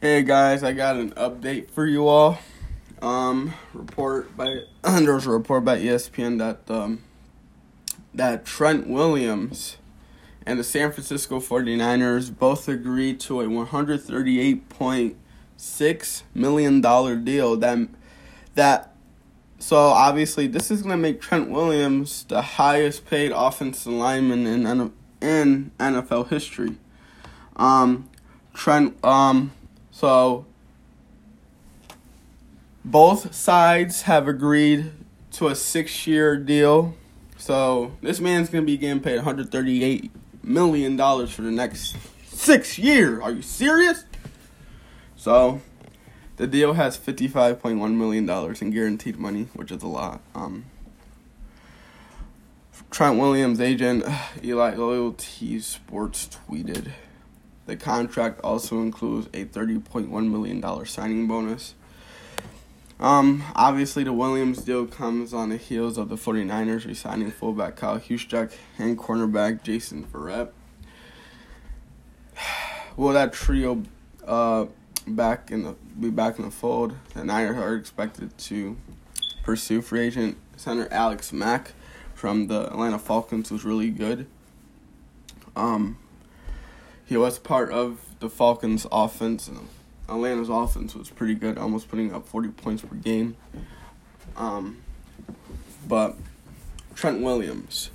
Hey guys, I got an update for you all. Um, report by there was a report by ESPN that um that Trent Williams and the San Francisco 49ers both agreed to a 138.6 million dollar deal that that so obviously this is going to make Trent Williams the highest paid offensive lineman in in NFL history. Um Trent um so both sides have agreed to a six year deal. So this man's gonna be getting paid 138 million dollars for the next six years. Are you serious? So the deal has 55.1 million dollars in guaranteed money, which is a lot. Um, Trent Williams' agent Elite Loyalty Sports tweeted. The contract also includes a $30.1 million signing bonus. Um, obviously, the Williams deal comes on the heels of the 49ers resigning fullback Kyle Juszczyk and cornerback Jason Verrett. Will that trio uh, back in the be back in the fold? The Niners are expected to pursue free agent center Alex Mack from the Atlanta Falcons, who's really good. Um, he was part of the Falcons' offense. And Atlanta's offense was pretty good, almost putting up 40 points per game. Um, but Trent Williams,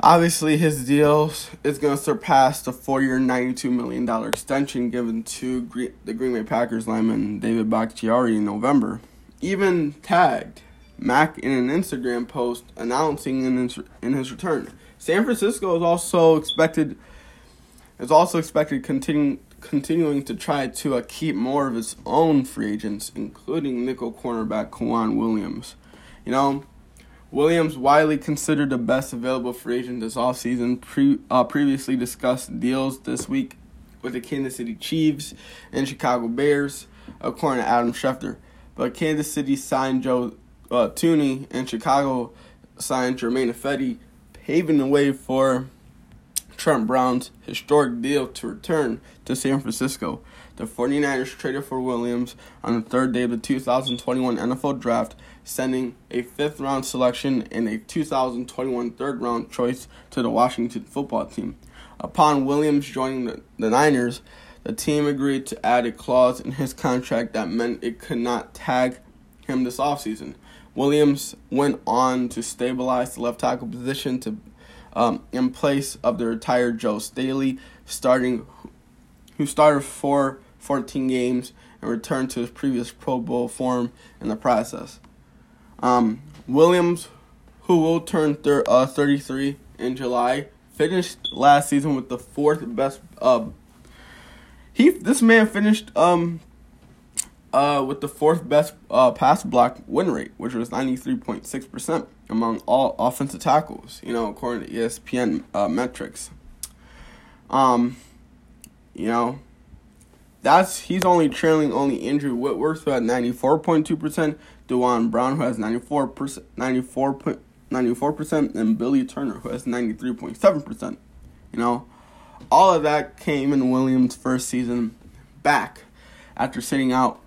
obviously his deal is going to surpass the four-year, $92 million extension given to the Green Bay Packers lineman David Bakhtiari in November. Even tagged Mack in an Instagram post announcing in in his return. San Francisco is also expected is also expected continue, continuing to try to uh, keep more of its own free agents, including nickel cornerback K'Waun Williams. You know, Williams, widely considered the best available free agent this offseason, pre, uh, previously discussed deals this week with the Kansas City Chiefs and Chicago Bears, according to Adam Schefter. But Kansas City signed Joe uh, Thuney and Chicago signed Germain Ifedi paving the way for Trent Brown's historic deal to return to San Francisco. The 49ers traded for Williams on the third day of the 2021 NFL Draft, sending a fifth round selection and a 2021 third round choice to the Washington football team. Upon Williams joining the, the Niners, the team agreed to add a clause in his contract that meant it could not tag him this offseason. Williams went on to stabilize the left tackle position to um, in place of the retired Joe Staley, starting who started for 14 games and returned to his previous Pro Bowl form in the process. Um, Williams, who will turn thir- uh, 33 in July, finished last season with the fourth best. Uh, he this man finished um uh, with the fourth best uh, pass block win rate, which was 93.6% among all offensive tackles, you know, according to ESPN uh, metrics. Um, you know, that's he's only trailing only Andrew Whitworth who had 94.2%, Duane Brown who has 94%, 94.94%, and Billy Turner who has 93.7%. You know, all of that came in Williams' first season back after sitting out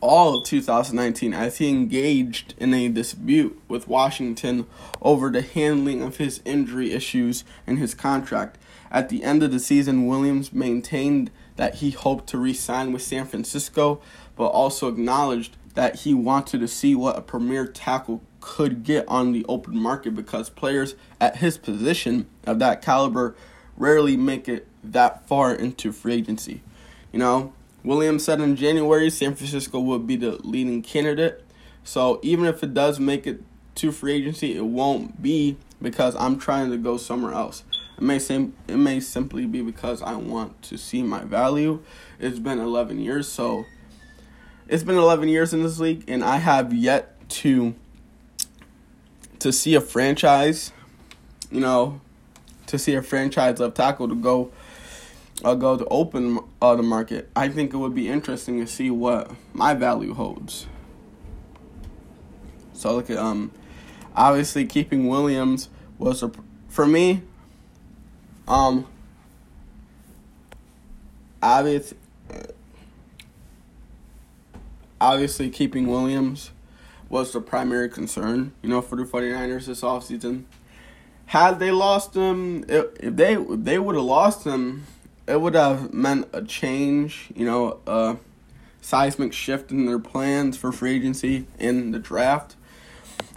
all of 2019 as he engaged in a dispute with Washington over the handling of his injury issues and his contract. At the end of the season, Williams maintained that he hoped to re sign with San Francisco, but also acknowledged that he wanted to see what a premier tackle could get on the open market because players at his position of that caliber rarely make it that far into free agency. You know, Williams said in January San Francisco would be the leading candidate. So even if it does make it to free agency, it won't be because I'm trying to go somewhere else. It may seem it may simply be because I want to see my value. It's been 11 years, so it's been 11 years in this league, and I have yet to to see a franchise, you know, to see a franchise left tackle to go uh, go to open uh, the market, I think it would be interesting to see what my value holds. So look at um, obviously keeping Williams was a, for me. Um, I obvious, obviously keeping Williams was the primary concern, you know, for the 49ers this offseason. Had they lost him, if they if they would have lost him, it would have meant a change, you know, a seismic shift in their plans for free agency in the draft.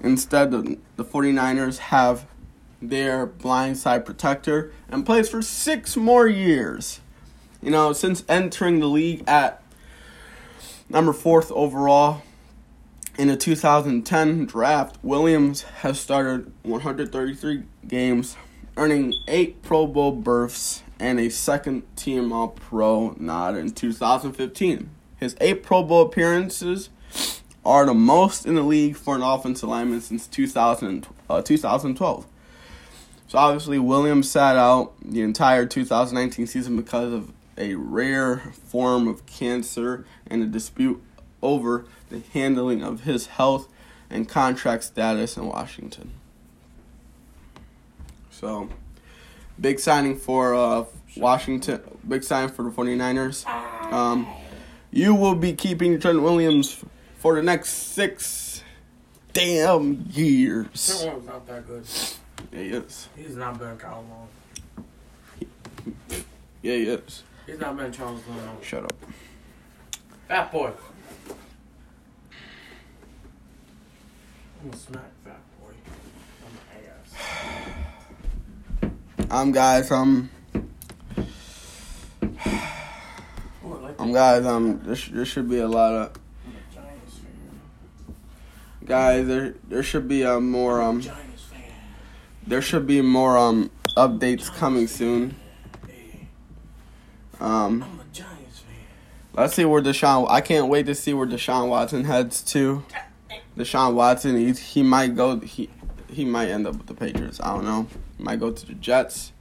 Instead, the, the 49ers have their blindside protector and plays for six more years. You know, since entering the league at number fourth overall in the 2010 draft, Williams has started 133 games, earning eight Pro Bowl berths and a second team All Pro nod in 2015. His eight Pro Bowl appearances are the most in the league for an offensive lineman since 2000, uh, 2012. So obviously, Williams sat out the entire 2019 season because of a rare form of cancer and a dispute over the handling of his health and contract status in Washington. So, big signing for uh, Washington, big signing for the 49ers. Um, you will be keeping Trent Williams for the next six damn years. Trent Williams not that good. Yeah, he is. He's not better than Kyle Long. Yeah, he is. He's not better than Charles Long. Shut up. Fat boy. I'm gonna smack fat boy. I'm. Um, guys, um, Ooh, I like um, guys, um, there, there should be a lot of I'm guys. There, there should be a more um, there should be more um updates coming soon. Um, I'm let's see where Deshaun. I can't wait to see where Deshaun Watson heads to. Deshaun Watson, he he might go. He he might end up with the Patriots. I don't know. He might go to the Jets.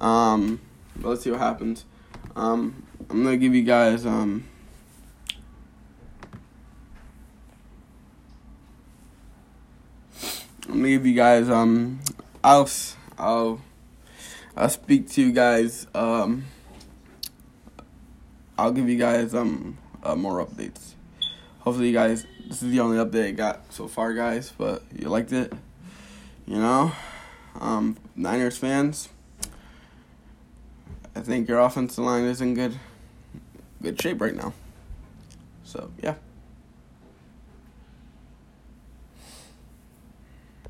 Um, but let's see what happens. Um, I'm gonna give you guys um. I'm gonna give you guys um. I'll I'll I'll speak to you guys um. I'll give you guys um uh, more updates. Hopefully, you guys. This is the only update I got so far, guys. But you liked it, you know. Um, Niners fans. I think your offensive line is in good, good shape right now. So yeah.